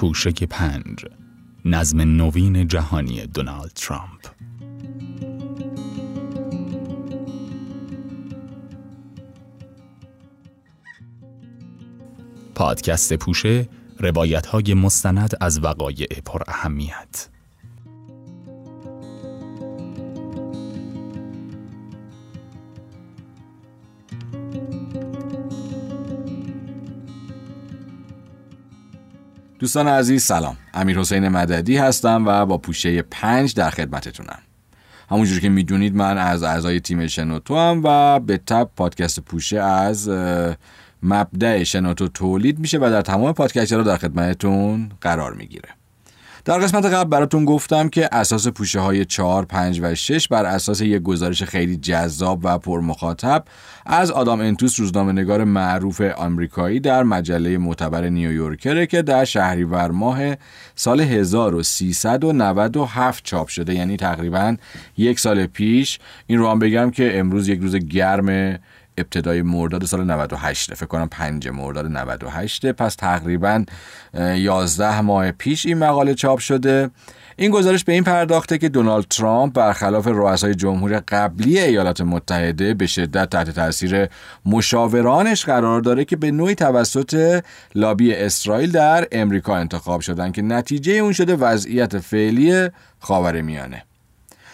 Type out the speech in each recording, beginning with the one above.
پوشه پنج نظم نوین جهانی دونالد ترامپ. پادکست پوشه روایت های مستند از وقایع پر اهمیت. دوستان عزیز سلام. امیر حسین مددی هستم و با پوشه پنج در خدمتتونم. همونجور که می‌دونید من از اعضای تیم شنوتو هم و به تب پادکست پوشه از مبدع شنوتو تولید میشه و در تمام پادکست رو در خدمتتون قرار می‌گیره. در قسمت قبل براتون گفتم که اساس پوشه های 4, 5 و 6 بر اساس یک گزارش خیلی جذاب و پرمخاطب از آدام انتوس روزنامه نگار معروف آمریکایی در مجله معتبر نیویورکره که در شهریور ماه سال 1397 چاپ شده. یعنی تقریبا یک سال پیش این رو هم بگم که امروز یک روز گرم ابتدای مرداد سال 98 فکر کنم 5 مرداد 98 پس تقریبا 11 ماه پیش این مقاله چاپ شده. این گزارش به این پرداخته که دونالد ترامپ برخلاف رؤسای جمهور قبلی ایالات متحده به شدت تحت تاثیر مشاورانش قرار داره که به نوعی توسط لابی اسرائیل در امریکا انتخاب شدن که نتیجه اون شده وضعیت فعلی خاورمیانه.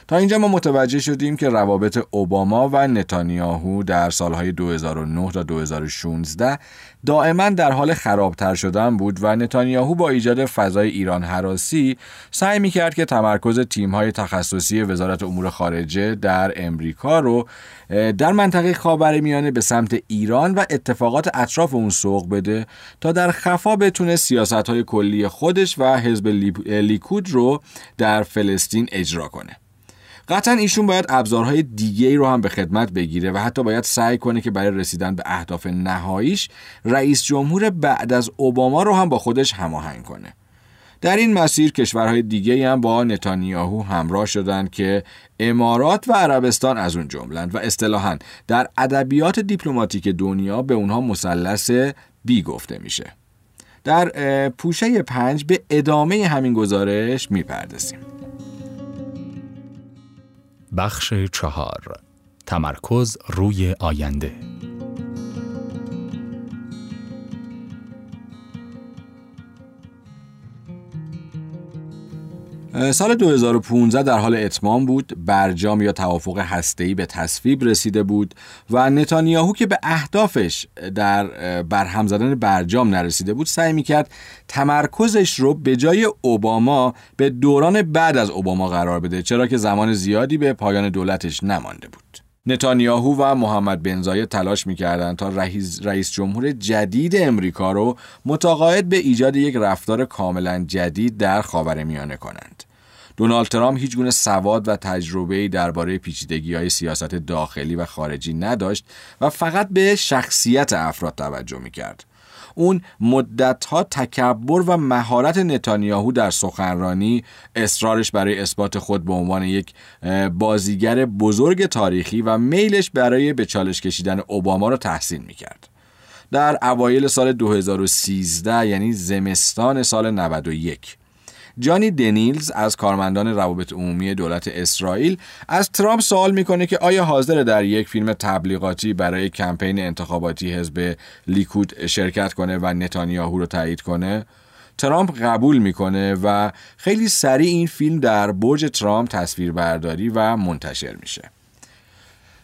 تا اینجا ما متوجه شدیم که روابط اوباما و نتانیاهو در سالهای 2009 تا 2016 دائما در حال خرابتر شدن بود و نتانیاهو با ایجاد فضای ایران حراسی سعی می کرد که تمرکز تیم‌های تخصصی وزارت امور خارجه در امریکا رو در منطقه خاورمیانه به سمت ایران و اتفاقات اطراف اون سوق بده تا در خفا بتونه سیاست‌های کلی خودش و حزب لیکود رو در فلسطین اجرا کنه. قطعا ایشون باید ابزارهای دیگه ای رو هم به خدمت بگیره و حتی باید سعی کنه که برای رسیدن به اهداف نهاییش رئیس جمهور بعد از اوباما رو هم با خودش هماهنگ کنه. در این مسیر کشورهای دیگه هم با نتانیاهو همراه شدند که امارات و عربستان از اون جملند و اصطلاحا در ادبیات دیپلماتیک دنیا به اونها مثلث بی گفته میشه. در پوشه پنج به ادامه همین گزارش می‌پردازیم. بخش چهار. تمرکز روی آینده. سال 2015 در حال اتمام بود برجام یا توافق هسته‌ای به تصویب رسیده بود و نتانیاهو که به اهدافش در برهم زدن برجام نرسیده بود سعی می‌کرد تمرکزش رو به جای اوباما به دوران بعد از اوباما قرار بده چرا که زمان زیادی به پایان دولتش نمانده بود نتانیاهو و محمد بن زاید تلاش می‌کردند تا رئیس, رئیس جمهور جدید امریکا رو متقاعد به ایجاد یک رفتار کاملا جدید در خاورمیانه کنند. دونالد ترامپ هیچ گونه سواد و تجربه‌ای درباره پیچیدگی های سیاست داخلی و خارجی نداشت و فقط به شخصیت افراد توجه می‌کرد. اون مدتها تکبر و مهارت نتانیاهو در سخنرانی اصرارش برای اثبات خود به عنوان یک بازیگر بزرگ تاریخی و میلش برای به چالش کشیدن اوباما را تحسین می‌کرد در اوایل سال 2013 یعنی زمستان سال 91 جانی دنیلز از کارمندان روابط عمومی دولت اسرائیل از ترامپ سوال می‌کنه که آیا حاضر در یک فیلم تبلیغاتی برای کمپین انتخاباتی حزب لیکود شرکت کنه و نتانیاهو رو تایید کنه؟ ترامپ قبول می‌کنه و خیلی سریع این فیلم در برج ترامپ تصویربرداری و منتشر میشه.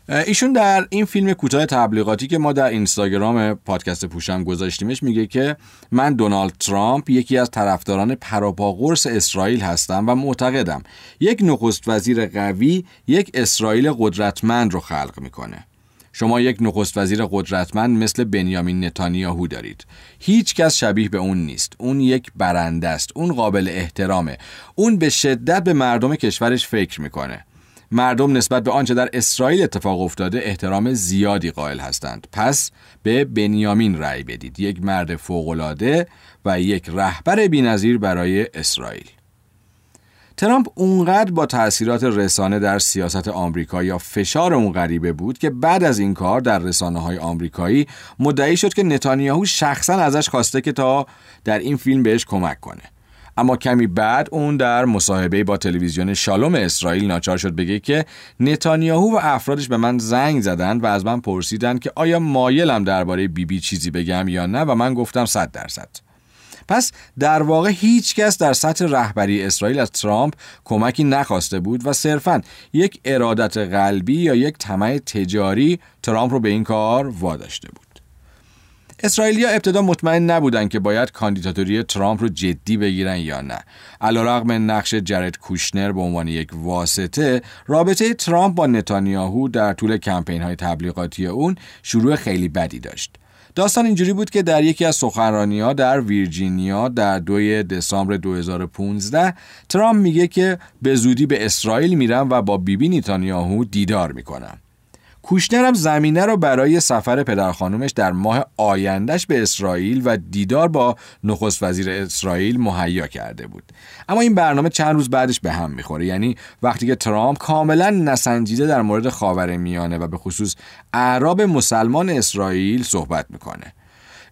ایشون در این فیلم کوتاه تبلیغاتی که ما در اینستاگرام پادکست پوشم گذاشتیمش میگه که من دونالد ترامپ یکی از طرفداران پراپاگورس اسرائیل هستم و معتقدم یک نخست وزیر قوی یک اسرائیل قدرتمند رو خلق می‌کنه. شما یک نخست وزیر قدرتمند مثل بنیامین نتانیاهو دارید. هیچ کس شبیه به اون نیست. اون یک برنده است. اون قابل احترامه. اون به شدت به مردم کشورش فکر می‌کنه. مردم نسبت به آنچه در اسرائیل اتفاق افتاده احترام زیادی قائل هستند. پس به بنیامین رأی بدید. یک مرد فوقالعاده و یک رهبر بینظیر برای اسرائیل. ترامپ اونقدر با تاثیرات رسانه در سیاست آمریکا یا فشار اون غریبه بود که بعد از این کار در رسانه های آمریکایی مدعی شد که نتانیاهو شخصا ازش خواسته که تا در این فیلم بهش کمک کنه. اما کمی بعد اون در مصاحبه با تلویزیون شالوم اسرائیل ناچار شد بگه که نتانیاهو و افرادش به من زنگ زدن و از من پرسیدن که آیا مایلم درباره بیبی بی چیزی بگم یا نه و من گفتم صد درصد. پس در واقع هیچ کس در سطح رهبری اسرائیل از ترامپ کمکی نخواسته بود و صرفا یک ارادت قلبی یا یک طمع تجاری ترامپ رو به این کار واداشته بود. اسرائیلیا ابتدا مطمئن نبودند که باید کاندیداتوری ترامپ رو جدی بگیرن یا نه. علیرغم نقش جرد کوشنر به عنوان یک واسطه، رابطه ترامپ با نتانیاهو در طول کمپین های تبلیغاتی اون شروع خیلی بدی داشت. داستان اینجوری بود که در یکی از سخنرانی ها در ویرجینیا در دوی دسامبر 2015 ترامپ میگه که به زودی به اسرائیل میرم و با بیبی نیتانیاهو دیدار می‌کنم. کوشنر هم زمینه را برای سفر پدر خانومش در ماه آیندهش به اسرائیل و دیدار با نخست وزیر اسرائیل مهیا کرده بود. اما این برنامه چند روز بعدش به هم می‌خوره. یعنی وقتی که ترامپ کاملا نسنجیده در مورد خاور میانه و به خصوص اعراب مسلمان اسرائیل صحبت می‌کنه.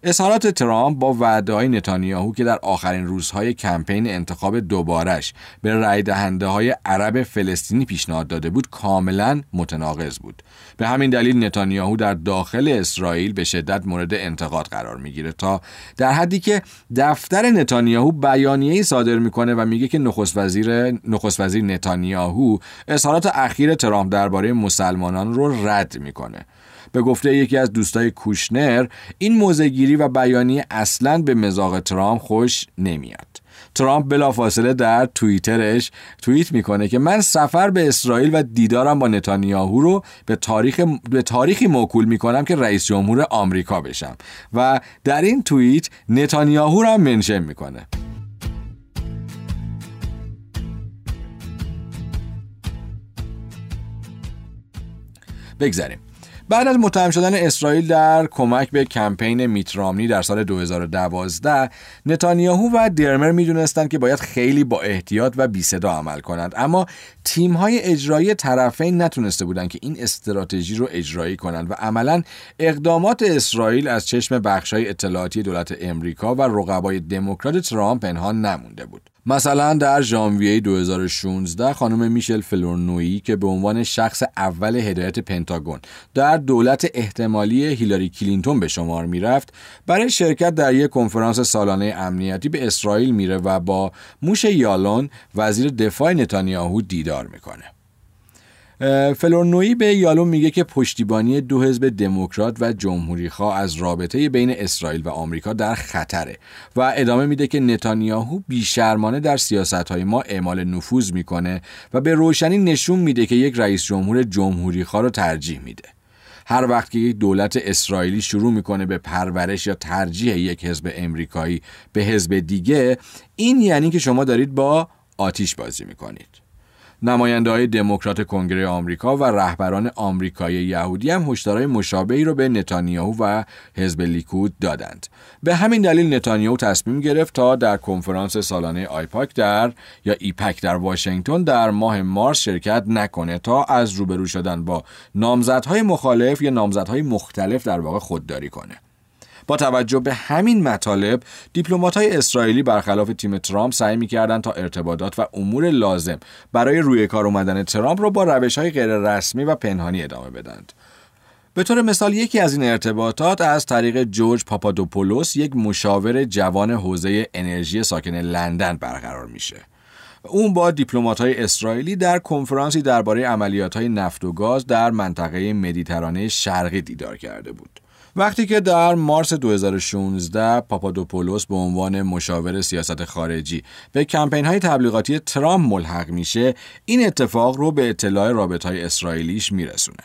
اظهارات ترامپ با وعده های نتانیاهو که در آخرین روزهای کمپین انتخاب دوبارش به رای دهنده های عرب فلسطینی پیشنهاد داده بود کاملا متناقض بود. به همین دلیل نتانیاهو در داخل اسرائیل به شدت مورد انتقاد قرار می‌گیره تا در حدی که دفتر نتانیاهو بیانیه‌ای صادر می‌کنه و میگه که نخست وزیر نخست وزیر نتانیاهو اظهارات اخیر ترامپ درباره مسلمانان رو رد می‌کنه. به گفته یکی از دوستای کوشنر این موزگیری و بیانی اصلا به مزاق ترامپ خوش نمیاد. ترامپ بلافاصله در توییترش توییت می‌کنه که من سفر به اسرائیل و دیدارم با نتانیاهو رو به تاریخ به تاریخی موکول می‌کنم که رئیس جمهور آمریکا بشم. و در این توییت نتانیاهو رو هم منشن می‌کنه. بگذاریم. بعد از متهم شدن اسرائیل در کمک به کمپین میترامنی در سال 2012 نتانیاهو و درمر می‌دونستند که باید خیلی با احتیاط و بی صدا عمل کنند. اما تیم های اجرایی طرفین نتونسته بودند که این استراتژی رو اجرایی کنند و عملا اقدامات اسرائیل از چشم بخش های اطلاعاتی دولت امریکا و رقبای دموکرات ترامپ پنهان نمونده بود. مثلا در ژانویه 2016 خانم میشل فلورنویی که به عنوان شخص اول هدایت پنتاگون در دولت احتمالی هیلاری کلینتون به شمار می‌رفت برای شرکت در یک کنفرانس سالانه امنیتی به اسرائیل میره و با موش یالون وزیر دفاع نتانیاهو دیدار می‌کنه. فلورنوی به یالون میگه که پشتیبانی دو حزب دموکرات و جمهوریخواه از رابطه بین اسرائیل و آمریکا در خطره و ادامه میده که نتانیاهو بیشرمانه در سیاست های ما اعمال نفوذ می‌کنه و به روشنی نشون میده که یک رئیس جمهور جمهوریخواه رو ترجیح میده. هر وقت که یک دولت اسرائیلی شروع می‌کنه به پرورش یا ترجیح یک حزب امریکایی به حزب دیگه این یعنی که شما دارید با آتیش بازی می‌کنید. نماینده های دموکرات کنگره آمریکا و رهبران آمریکایی یهودی هم هشدارهای مشابهی رو به نتانیاهو و حزب لیکود دادند. به همین دلیل نتانیاهو تصمیم گرفت تا در کنفرانس سالانه آیپاک در یا ایپک در واشنگتن در ماه مارس شرکت نکنه تا از روبرو شدن با نامزدهای مخالف یا نامزدهای مختلف در واقع خودداری کنه. با توجه به همین مطالب های اسرائیلی برخلاف تیم ترامپ سعی می‌کردند تا ارتباطات و امور لازم برای روی کار اومدن ترامپ رو با روش های غیر رسمی و پنهانی ادامه بدند. به طور مثال یکی از این ارتباطات از طریق جورج پاپادوپولوس یک مشاور جوان حوزه انرژی ساکن لندن برقرار میشه. اون با دیپلمات های اسرائیلی در کنفرانسی درباره عملیات های نفت و گاز در منطقه مدیترانه شرقی دیدار کرده بود. وقتی که در مارس 2016 پاپادوپولوس به عنوان مشاور سیاست خارجی به کمپین های تبلیغاتی ترامپ ملحق میشه این اتفاق رو به اطلاع رابط های اسرائیلیش میرسونه.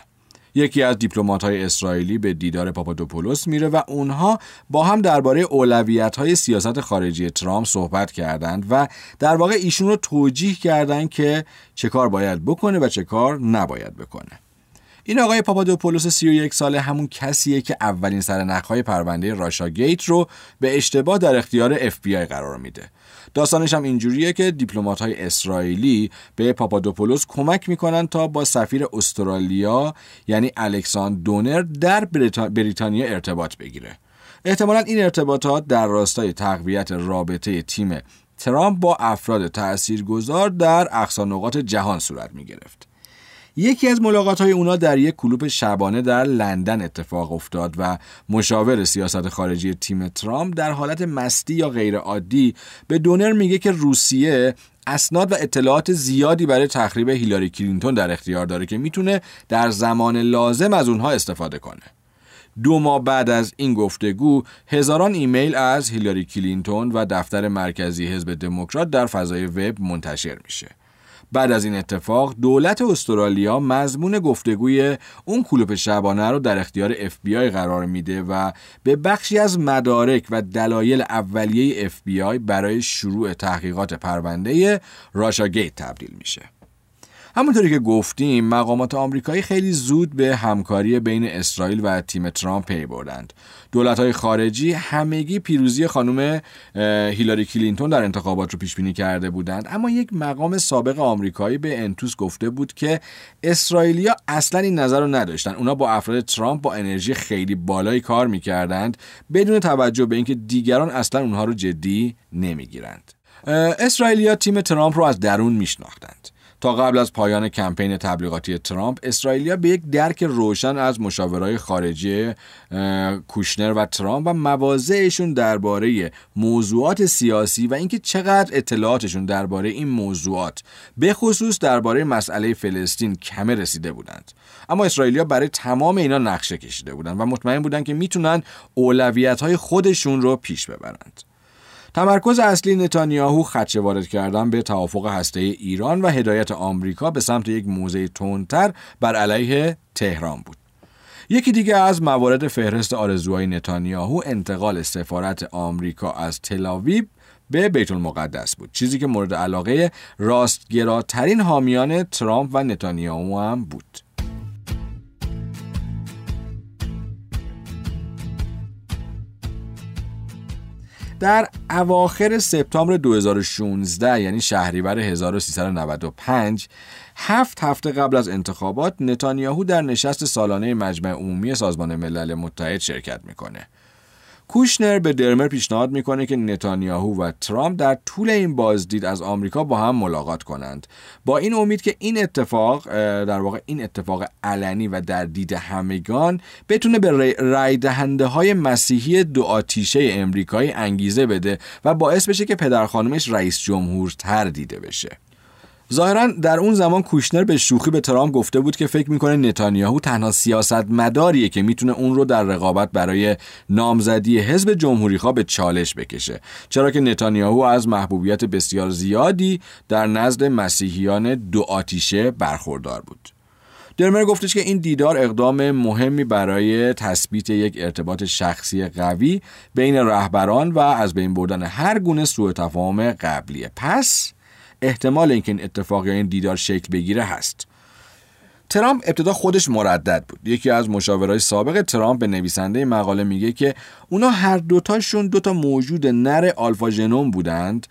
یکی از دیپلمات های اسرائیلی به دیدار پاپادوپولوس میره و اونها با هم درباره اولویت های سیاست خارجی ترامپ صحبت کردند و در واقع ایشون رو توجیه کردند که چه کار باید بکنه و چه کار نباید بکنه. این آقای پاپادوپولوس 31 ساله همون کسیه که اولین سرنخهای پرونده راشا گیت رو به اشتباه در اختیار اف بی آی قرار میده. داستانش هم اینجوریه که دیپلمات های اسرائیلی به پاپادوپولوس کمک می‌کنن تا با سفیر استرالیا یعنی الکساندر داونر در بریتانیا ارتباط بگیره. احتمالا این ارتباطات در راستای تقویت رابطه تیم ترامپ با افراد تاثیرگذار در اقصا نقاط جهان صورت می گرفت. یکی از ملاقات های اونا در یک کلوب شبانه در لندن اتفاق افتاد و مشاور سیاست خارجی تیم ترامپ در حالت مستی یا غیر عادی به دونر میگه که روسیه اسناد و اطلاعات زیادی برای تخریب هیلاری کلینتون در اختیار داره که می‌تونه در زمان لازم از اونها استفاده کنه. دو ماه بعد از این گفتگو هزاران ایمیل از هیلاری کلینتون و دفتر مرکزی حزب دموکرات در فضای وب منتشر میشه. بعد از این اتفاق دولت استرالیا مضمون گفتگوی اون کلوپ شبانه رو در اختیار آی قرار میده و به بخشی از مدارک و دلایل اولیه آی برای شروع تحقیقات پرونده راشا گیت تبدیل میشه. همونطوری که گفتیم مقامات آمریکایی خیلی زود به همکاری بین اسرائیل و تیم ترامپ پی بردند. دولت های خارجی همگی پیروزی خانم هیلاری کلینتون در انتخابات رو پیش بینی کرده بودند. اما یک مقام سابق آمریکایی به انتوس گفته بود که اسرائیلیا اصلا این نظر رو نداشتن. اونا با افراد ترامپ با انرژی خیلی بالایی کار می‌کردند بدون توجه به اینکه دیگران اصلا اونها رو جدی نمی‌گیرند. اسرائیلیا تیم ترامپ رو از درون میشناختند. تا قبل از پایان کمپین تبلیغاتی ترامپ اسرائیلیا به یک درک روشن از مشاورای خارجی کوشنر و ترامپ و مواضعشون درباره موضوعات سیاسی و اینکه چقدر اطلاعاتشون درباره این موضوعات به خصوص درباره مسئله فلسطین کمه رسیده بودند. اما اسرائیلیا برای تمام اینا نقشه کشیده بودند و مطمئن بودند که می‌تونن اولویت های خودشون رو پیش ببرند. تمرکز اصلی نتانیاهو خدشه وارد کردن به توافق هسته ایران و هدایت آمریکا به سمت یک موضع تندتر بر علیه تهران بود. یکی دیگه از موارد فهرست آرزوهای نتانیاهو انتقال سفارت آمریکا از تلاویب به بیت المقدس بود چیزی که مورد علاقه راستگراترین حامیان ترامپ و نتانیاهو هم بود در اواخر سپتامبر 2016 یعنی شهریور 1395 هفت هفته قبل از انتخابات نتانیاهو در نشست سالانه مجمع عمومی سازمان ملل متحد شرکت می‌کنه. کوشنر به درمر پیشنهاد می‌کنه که نتانیاهو و ترامپ در طول این بازدید از آمریکا با هم ملاقات کنند. با این امید که این اتفاق در واقع این اتفاق علنی و در دید همگان بتونه به رای دهنده های مسیحی دو آتیشه امریکایی انگیزه بده و باعث بشه که پدر خانمش رئیس جمهور تر دیده بشه. ظاهرا در اون زمان کوشنر به شوخی به ترامپ گفته بود که فکر می‌کنه نتانیاهو تنها سیاست مداریه که می‌تونه اون رو در رقابت برای نامزدی حزب جمهوری خواه به چالش بکشه. چرا که نتانیاهو از محبوبیت بسیار زیادی در نزد مسیحیان دو آتیشه برخوردار بود. درمر گفتش که این دیدار اقدام مهمی برای تثبیت یک ارتباط شخصی قوی بین رهبران و از بین بردن هر گونه سوء تفاهم قبلیه پس احتمال اینکه این اتفاق یا این دیدار شکل بگیره هست. ترامپ ابتدا خودش مردد بود. یکی از مشاورای سابق ترامپ به نویسنده مقاله میگه که اونا هر دوتاشون دوتا موجود نر آلفا ژنوم بودند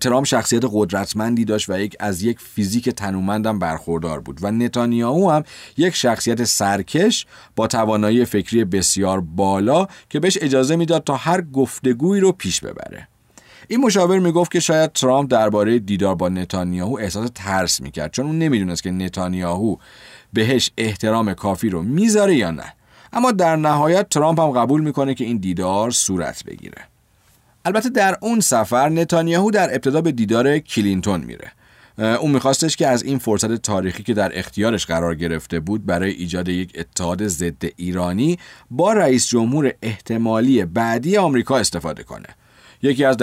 ترامپ شخصیت قدرتمندی داشت و یک از یک فیزیک تنومندم برخوردار بود و نتانیاهو هم یک شخصیت سرکش با توانایی فکری بسیار بالا که بهش اجازه می‌داد تا هر گفتگویی رو پیش ببره. این مشاور می‌گفت که شاید ترامپ درباره دیدار با نتانیاهو احساس ترس می‌کرد چون اون نمی‌دونست که نتانیاهو بهش احترام کافی رو می‌ذاره یا نه. اما در نهایت ترامپ هم قبول می‌کنه که این دیدار صورت بگیره. البته در اون سفر نتانیاهو در ابتدا به دیدار کلینتون میره. اون میخواستش که از این فرصت تاریخی که در اختیارش قرار گرفته بود برای ایجاد یک اتحاد ضد ایرانی با رئیس جمهور احتمالی بعدی آمریکا استفاده کنه. یکی از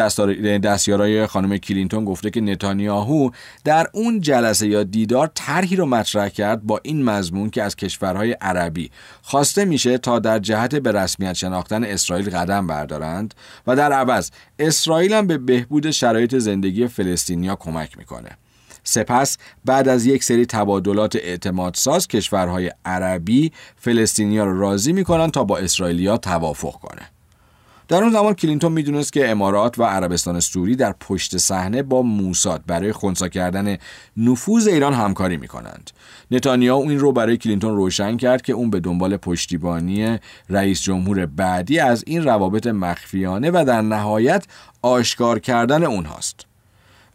دستیارای خانم کلینتون گفته که نتانیاهو در اون جلسه یا دیدار طرحی رو مطرح کرد با این مضمون که از کشورهای عربی. خواسته میشه تا در جهت به رسمیت شناختن اسرائیل قدم بردارند و در عوض اسرائیل هم به بهبود شرایط زندگی فلسطینیا کمک می‌کنه. سپس بعد از یک سری تبادلات اعتمادساز کشورهای عربی فلسطینیا رو راضی می‌کنن تا با اسرائیلیا توافق کنه. در اون زمان کلینتون می‌دونست که امارات و عربستان سعودی در پشت صحنه با موساد برای خونسا کردن نفوذ ایران همکاری می‌کنند. نتانیاهو این رو برای کلینتون روشن کرد که اون به دنبال پشتیبانی رئیس جمهور بعدی از این روابط مخفیانه و در نهایت آشکار کردن اونهاست.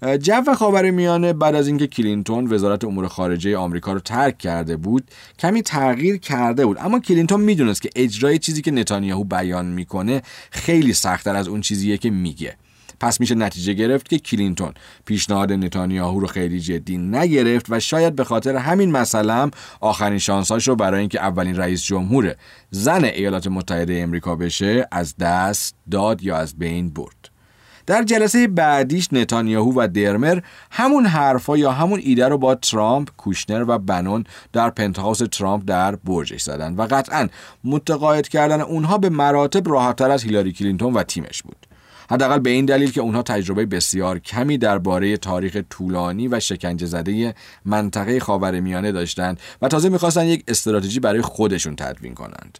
جو خاور میانه بعد از اینکه کلینتون وزارت امور خارجه آمریکا رو ترک کرده بود کمی تغییر کرده بود. اما کلینتون می‌دونست که اجرای چیزی که نتانیاهو بیان می‌کنه خیلی سختتر از اون چیزیه که میگه. پس میشه نتیجه گرفت که کلینتون پیشنهاد نتانیاهو رو خیلی جدی نگرفت و شاید به خاطر همین مسئله هم آخرین شانساش رو برای اینکه اولین رئیس جمهور زن ایالات متحده امریکا بشه از دست داد یا از بین برد. در جلسه بعدیش نتانیاهو و درمر همون حرفا یا همون ایده رو با ترامپ، کوشنر و بنون در پنتهاوس ترامپ در برجش زدن و قطعا متقاعد کردن اونها به مراتب راحتتر از هیلاری کلینتون و تیمش بود. حداقل به این دلیل که اونها تجربه بسیار کمی درباره تاریخ طولانی و شکنجه زده منطقه خاورمیانه داشتند و تازه می‌خواستن یک استراتژی برای خودشون تدوین کنند.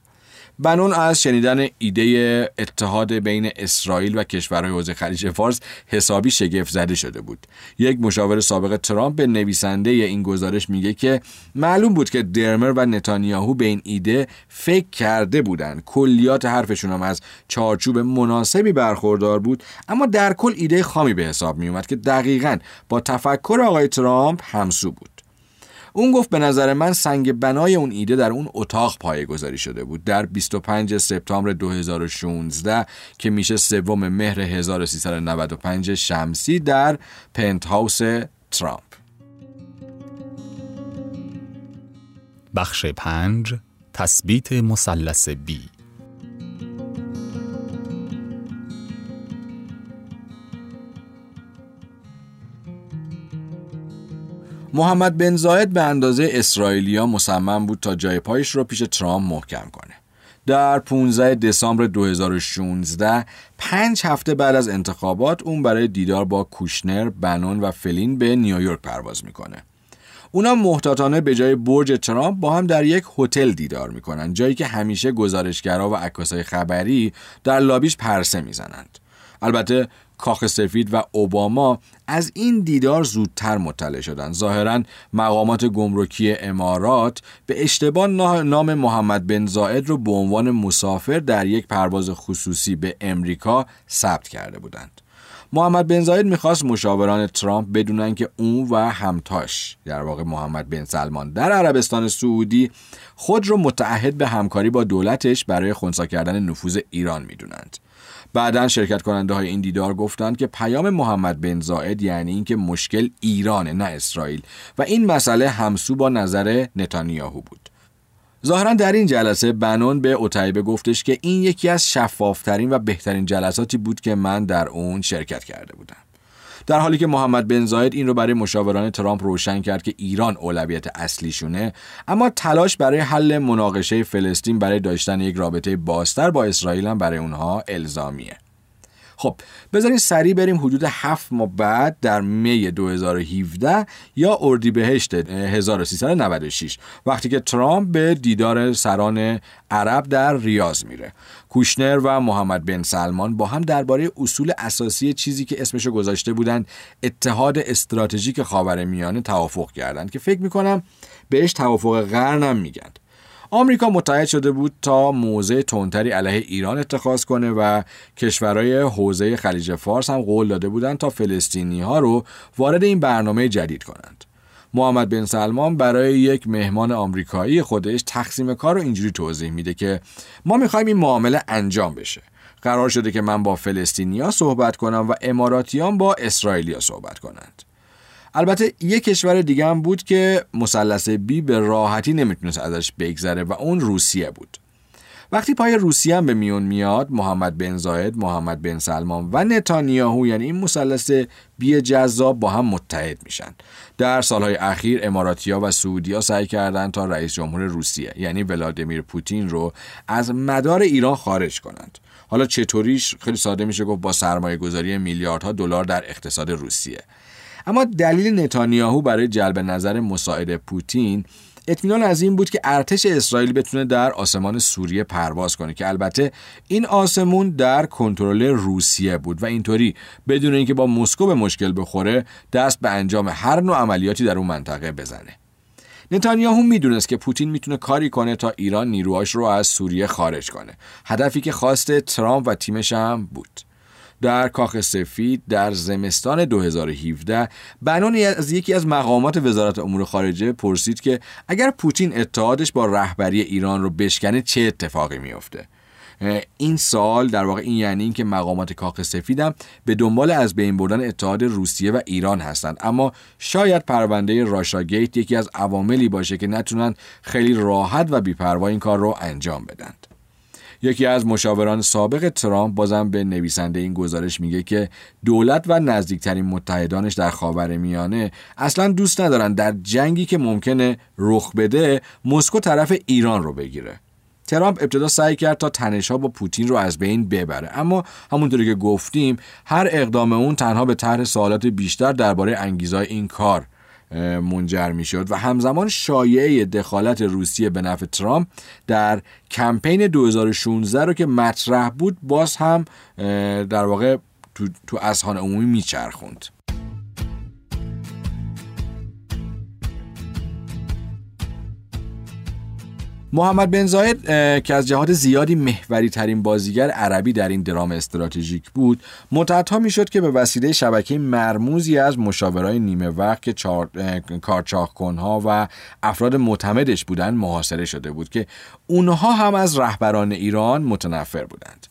بنون از شنیدن ایده اتحاد بین اسرائیل و کشورهای حوزه خلیج فارس حسابی شگفت زده شده بود. یک مشاور سابق ترامپ به نویسنده این گزارش میگه که معلوم بود که درمر و نتانیاهو به این ایده فکر کرده بودند. کلیات حرفشون هم از چارچوب مناسبی برخوردار بود اما در کل ایده خامی به حساب میومد که دقیقا با تفکر آقای ترامپ همسو بود. اون گفت به نظر من سنگ بنای اون ایده در اون اتاق پایه گذاری شده بود. در 25 سپتامبر 2016 که میشه سوم مهر 1395 شمسی در پنت هاوس ترامپ. بخش پنج تثبیت مثلث بی محمد بن زاید به اندازه اسرائیلیا مصمم بود تا جای پایش رو پیش ترامپ محکم کنه. در 15 دسامبر 2016 پنج هفته بعد از انتخابات اون برای دیدار با کوشنر، بنون و فلین به نیویورک پرواز می‌کنه. اونا محتاطانه به جای برج ترامپ با هم در یک هتل دیدار می‌کنن جایی که همیشه گزارشگرا و عکاسای خبری در لابیش پرسه می‌زنند. البته کاخ سفید و اوباما از این دیدار زودتر مطلع شدند ظاهرا مقامات گمرکی امارات به اشتباه نام محمد بن زاید رو به عنوان مسافر در یک پرواز خصوصی به امریکا ثبت کرده بودند. محمد بن زاید می‌خواست مشاوران ترامپ بدونن که اون و همتاش در واقع محمد بن سلمان در عربستان سعودی خود رو متعهد به همکاری با دولتش برای خونسا کردن نفوذ ایران می‌دونند. بعدا شرکت کننده های این دیدار گفتند که پیام محمد بن زاید یعنی اینکه مشکل ایرانه نه اسرائیل. و این مسئله همسو با نظر نتانیاهو بود. ظاهرا در این جلسه بنون به اوتایبه گفتش که این یکی از شفافترین و بهترین جلساتی بود که من در اون شرکت کرده بودم. در حالی که محمد بن زاید این رو برای مشاوران ترامپ روشن کرد که ایران اولویت اصلیشونه اما تلاش برای حل مناقشه فلسطین برای داشتن یک رابطه بازتر با اسرائیل هم برای اونها الزامیه. خب بذارین سریع بریم حدود هفت ماه بعد در می 2017 یا اردیبهشت 1396 وقتی که ترامپ به دیدار سران عرب در ریاض میره. کوشنر و محمد بن سلمان با هم درباره اصول اساسی چیزی که اسمشو گذاشته بودن اتحاد استراتژیک خاورمیانه توافق کردند که فکر می‌کنم بهش توافق قرنم میگن آمریکا متحد شده بود تا موضع تندتری علیه ایران اتخاذ کنه و کشورهای حوزه خلیج فارس هم قول داده بودند تا فلسطینی ها رو وارد این برنامه جدید کنند. محمد بن سلمان برای یک مهمان آمریکایی خودش تقسیم کار رو اینجوری توضیح میده که ما می‌خوایم این معامله انجام بشه. قرار شده که من با فلسطینیا صحبت کنم و اماراتیان با اسرائیلیا صحبت کنند. البته یک کشور دیگه هم بود که مثلث بی به راحتی نمی‌تونست ازش بگذره و اون روسیه بود وقتی پای روسیه هم به میون میاد محمد بن زاید، محمد بن سلمان و نتانیاهو یعنی این مثلث بی جذاب با هم متحد میشن. در سالهای اخیر اماراتیا و سعودیا سعی کردند تا رئیس جمهور روسیه یعنی ولادیمیر پوتین رو از مدار ایران خارج کنند. حالا چطوریش خیلی ساده میشه گفت با سرمایه گذاری میلیاردها دلار در اقتصاد روسیه. اما دلیل نتانیاهو برای جلب نظر مساعد پوتین اطمینان از این بود که ارتش اسرائیل بتونه در آسمان سوریه پرواز کنه که البته این آسمون در کنترل روسیه بود و اینطوری بدون اینکه با مسکو به مشکل بخوره دست به انجام هر نوع عملیاتی در اون منطقه بزنه. نتانیاهو می‌دونست که پوتین می‌تونه کاری کنه تا ایران نیروهاش رو از سوریه خارج کنه. هدفی که خواست ترامپ و تیمش هم بود. در کاخ سفید در زمستان 2017 بنون از یکی از مقامات وزارت امور خارجه پرسید که اگر پوتین اتحادش با رهبری ایران رو بشکنه چه اتفاقی میافته؟ این سال در واقع این یعنی اینکه مقامات کاخ سفیدم به دنبال از بین بردن اتحاد روسیه و ایران هستند. اما شاید پرونده راشا گیت یکی از عواملی باشه که نتونن خیلی راحت و بیپروا این کار رو انجام بدند. یکی از مشاوران سابق ترامپ بازم به نویسنده این گزارش میگه که دولت و نزدیکترین متحدانش در خاور میانه اصلا دوست ندارن در جنگی که ممکنه رخ بده مسکو طرف ایران رو بگیره. ترامپ ابتدا سعی کرد تا تنشها با پوتین رو از بین ببره اما همونطوری که گفتیم هر اقدام اون تنها به طرح سوالات بیشتر درباره انگیزهای این کار منجر می شد و همزمان شایعه دخالت روسیه به نفع ترامپ در کمپین 2016 رو که مطرح بود باز هم در واقع تو, تو اذهان عمومی میچرخوند. محمد بن زاید که از جهات زیادی محوری ترین بازیگر عربی در این درام استراتژیک بود متعدها می‌شد که به وسیله شبکه مرموزی از مشاورای نیمه وقت که کارچاخکنها و افراد معتمدش بودند محاصره شده بود که اونها هم از رهبران ایران متنفر بودند.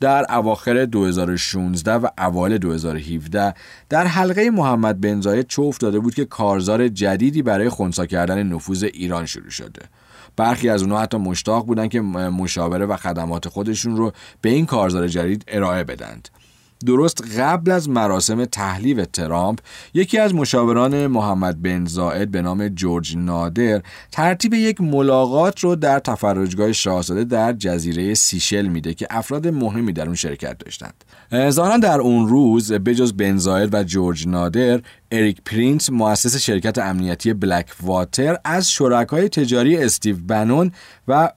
در اواخر 2016 و اوایل 2017 در حلقه محمد بن زاید چه افتاده بود که کارزار جدیدی برای خونسا کردن نفوذ ایران شروع شده. برخی از اونها حتی مشتاق بودن که مشاوره و خدمات خودشون رو به این کارزار جدید ارائه بدند. درست قبل از مراسم تحلیف ترامپ یکی از مشاوران محمد بن زائد به نام جورج نادر ترتیب یک ملاقات رو در تفرجگاه شاهزاده در جزیره سیشل میده که افراد مهمی در اون شرکت داشتند. ظاهرا در اون روز بجز بن زاید و جورج نادر اریک پرینس مؤسس شرکت امنیتی بلک واتر از شرکای تجاری استیو بنون و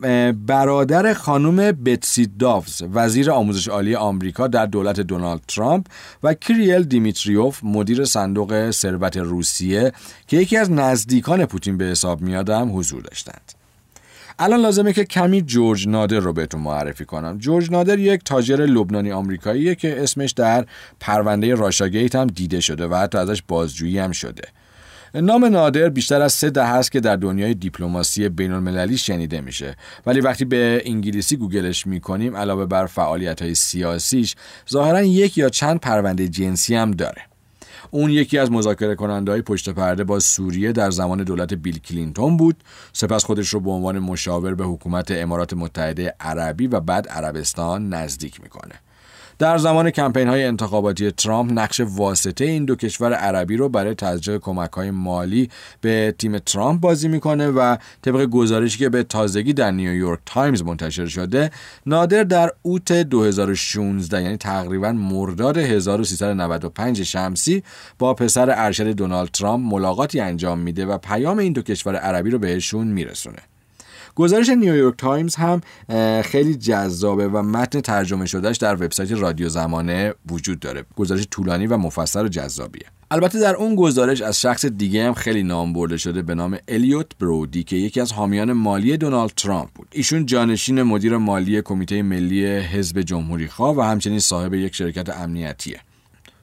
برادر خانم بتسی دواس وزیر آموزش عالی آمریکا در دولت دونالد ترامپ و کریل دیمیتریوف مدیر صندوق ثروت روسیه که یکی از نزدیکان پوتین به حساب میادم حضور داشتند. الان لازمه که کمی جورج نادر رو بهتون معرفی کنم. جورج نادر یک تاجر لبنانی آمریکاییه که اسمش در پرونده راشاگیت هم دیده شده و حتی ازش بازجویی هم شده. نام نادر بیشتر از سه دهه است که در دنیای دیپلماسی بین المللی شنیده میشه. ولی وقتی به انگلیسی گوگلش می‌کنیم علاوه بر فعالیت های سیاسیش ظاهرا یک یا چند پرونده جنسی هم داره. اون یکی از مذاکره کننده های پشت پرده با سوریه در زمان دولت بیل کلینتون بود. سپس خودش رو به عنوان مشاور به حکومت امارات متحده عربی و بعد عربستان نزدیک می‌کنه. در زمان کمپین های انتخاباتی ترامپ نقش واسطه این دو کشور عربی رو برای تزریق کمک های مالی به تیم ترامپ بازی می‌کنه و طبق گزارشی که به تازگی در نیویورک تایمز منتشر شده نادر در اوت 2016 یعنی تقریبا مرداد 1395 شمسی با پسر ارشد دونالد ترامپ ملاقاتی انجام میده و پیام این دو کشور عربی رو بهشون میرسونه. گزارش نیویورک تایمز هم خیلی جذابه و متن ترجمه شدهش در وبسایت رادیو زمانه وجود داره. گزارش طولانی و مفصل و جذابیه. البته در اون گزارش از شخص دیگه هم خیلی نام برده شده به نام الیوت برودی که یکی از حامیان مالی دونالد ترامپ بود. ایشون جانشین مدیر مالی کمیته ملی حزب جمهوری خواه و همچنین صاحب یک شرکت امنیتیه.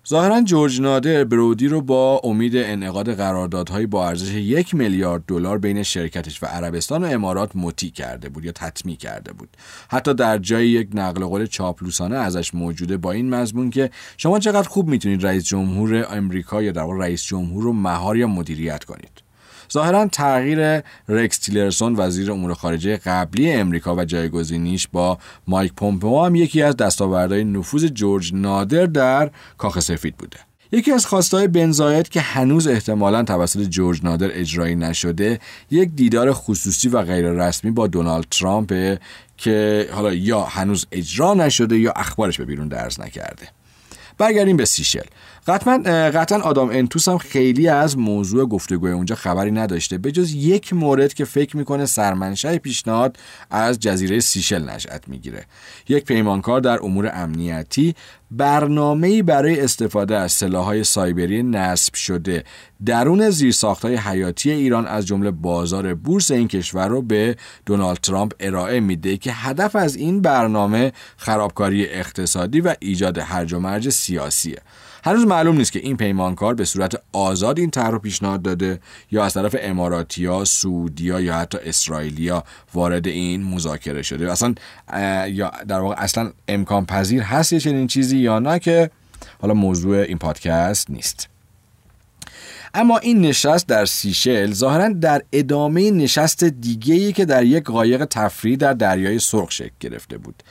ظاهرا جورج نادر برودی رو با امید انعقاد قراردادهایی با ارزش یک میلیارد دلار بین شرکتش و عربستان و امارات مطیع کرده بود یا تطمیع کرده بود. حتی در جای یک نقل قول چاپلوسانه ازش موجوده با این مضمون که شما چقدر خوب می‌تونید رئیس جمهور امریکا یا در رئیس جمهور رو مهار یا مدیریت کنید. ظاهرا تغییر رکس تیلرسون وزیر امور خارجه قبلی امریکا و جایگزینیش با مایک پومپئو هم یکی از دستاوردهای نفوذ جورج نادر در کاخ سفید بوده. یکی از خواستهای بنزایت که هنوز احتمالا توسط جورج نادر اجرایی نشده یک دیدار خصوصی و غیر رسمی با دونالد ترامپ که حالا یا هنوز اجرا نشده یا اخبارش به بیرون درز نکرده. برگردیم به سیشل. قطعا قطعا آدام انتوس هم خیلی از موضوع گفتگوی اونجا خبری نداشته به جز یک مورد که فکر می‌کنه سرمنشأ پیشنهاد از جزیره سیشل نشأت می‌گیره. یک پیمانکار در امور امنیتی برنامه‌ای برای استفاده از سلاح‌های سایبری نصب شده. درون زیرساخت‌های حیاتی ایران از جمله بازار بورس این کشور رو به دونالد ترامپ ارائه میده که هدف از این برنامه خرابکاری اقتصادی و ایجاد هرج و مرج سیاسیه. هنوز معلوم نیست که این پیمانکار به صورت آزاد این طرح رو پیشنهاد داده یا از طرف اماراتیا، سعودیا یا حتی اسرائیلیا وارد این مذاکره شده. اصلا یا در واقع اصلا امکان پذیر هست یه چنین چیزی یا نه که حالا موضوع این پادکست نیست. اما این نشست در سیشل ظاهرا در ادامه نشست دیگه‌ای که در یک قایق تفریح در دریای سرخ شکل گرفته بود.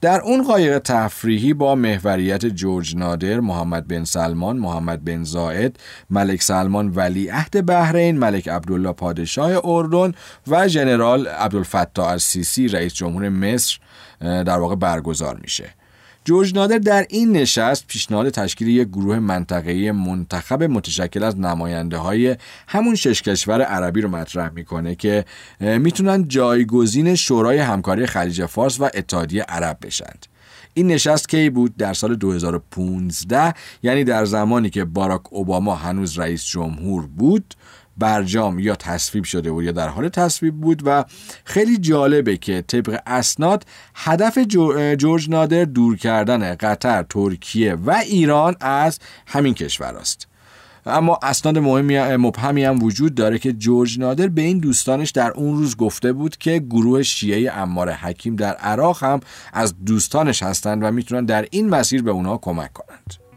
در اون قایق تفریحی با محوریت جورج نادر، محمد بن سلمان، محمد بن زاید، ملک سلمان ولیعهد بحرین، ملک عبدالله پادشاه اردن و ژنرال عبدالفتاح السیسی رئیس جمهور مصر در واقع برگزار میشه. جورج نادر در این نشست پیشنهاد تشکیل یک گروه منطقه‌ای منتخب متشکل از نماینده های همون شش کشور عربی رو مطرح می‌کنه که می‌تونن جایگزین شورای همکاری خلیج فارس و اتحادیه عرب بشند. این نشست کی بود در سال 2015 یعنی در زمانی که باراک اوباما هنوز رئیس جمهور بود برجام یا تصویب شده بود یا در حال تصویب بود و خیلی جالبه که طبق اسناد هدف جورج نادر دور کردن قطر، ترکیه و ایران از همین کشور است. اما اسناد مهمی مبهمی هم وجود داره که جورج نادر به این دوستانش در اون روز گفته بود که گروه شیعه امار حکیم در عراق هم از دوستانش هستند و می‌تونن در این مسیر به اونها کمک کنند.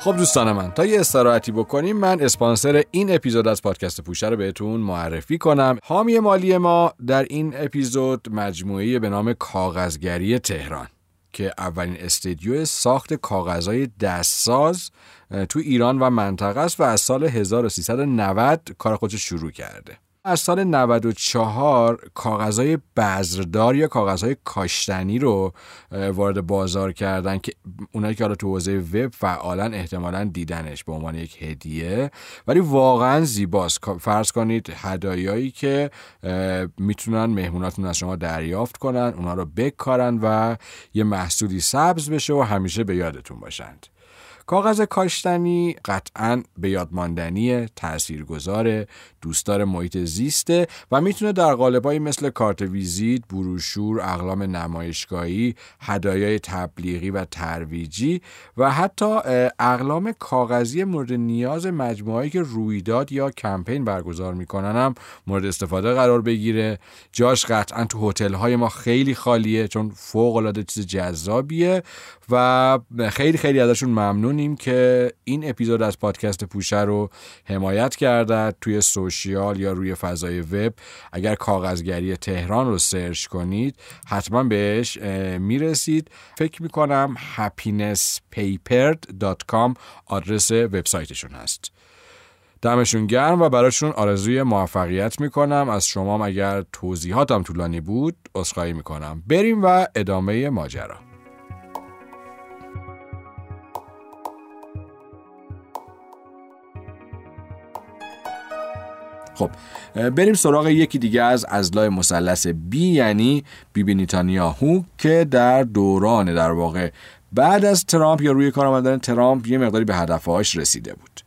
خب دوستان من تا یه استراحتی بکنیم من اسپانسر این اپیزود از پادکست پوشه رو بهتون معرفی کنم. حامی مالی ما در این اپیزود مجموعه به نام کاغذگری تهران که اولین استدیو ساخت کاغذهای دستساز تو ایران و منطقه است و از سال 1390 کار خودش شروع کرده. از سال 94 کاغذهای بذردار یا کاغذهای کاشتنی رو وارد بازار کردن که اونایی که حالا تو حوزه وب فعالا احتمالا دیدنش به عنوان یک هدیه. ولی واقعا زیباست. فرض کنید هدایایی که می‌تونن مهموناتون از شما دریافت کنن اونا رو بکارن و یه محصولی سبز بشه و همیشه به یادتون باشند. کاغذ کاشتنی قطعا به یادماندنی تاثیرگذار دوستدار محیط زیسته و می‌تونه در قالبایی مثل کارت ویزیت، بروشور، اقلام نمایشگاهی، هدایای تبلیغی و ترویجی و حتی اقلام کاغذی مورد نیاز مجموعهایی که رویداد یا کمپین برگزار می‌کنن مورد استفاده قرار بگیره. جاش قطعا تو هتل های ما خیلی خالیه چون فوق العاده چیز جذابیه و خیلی خیلی ازشون ممنونیم که این اپیزود از پادکست پوشه رو حمایت کرده توی سوشیال یا روی فضای وب. اگر کاغذگری تهران رو سرچ کنید حتما بهش می‌رسید. فکر می‌کنم happinesspapered.com آدرس وبسایتشون هست. دمشون گرم و براشون آرزوی موفقیت می‌کنم. از شما اگر توضیحاتم طولانی بود عذرخواهی می‌کنم. بریم و ادامه ماجرا. خب بریم سراغ یکی دیگه از ازلای مثلث بی یعنی بیبی نیتانیاهو که در دوران در واقع بعد از ترامپ یا روی کار آمدن ترامپ یه مقداری به هدفهاش رسیده بود.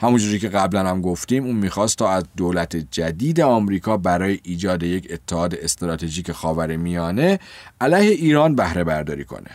همونجوری که قبلا هم گفتیم اون می‌خواست تا از دولت جدید آمریکا برای ایجاد یک اتحاد استراتژیک خاور میانه علیه ایران بهره برداری کنه.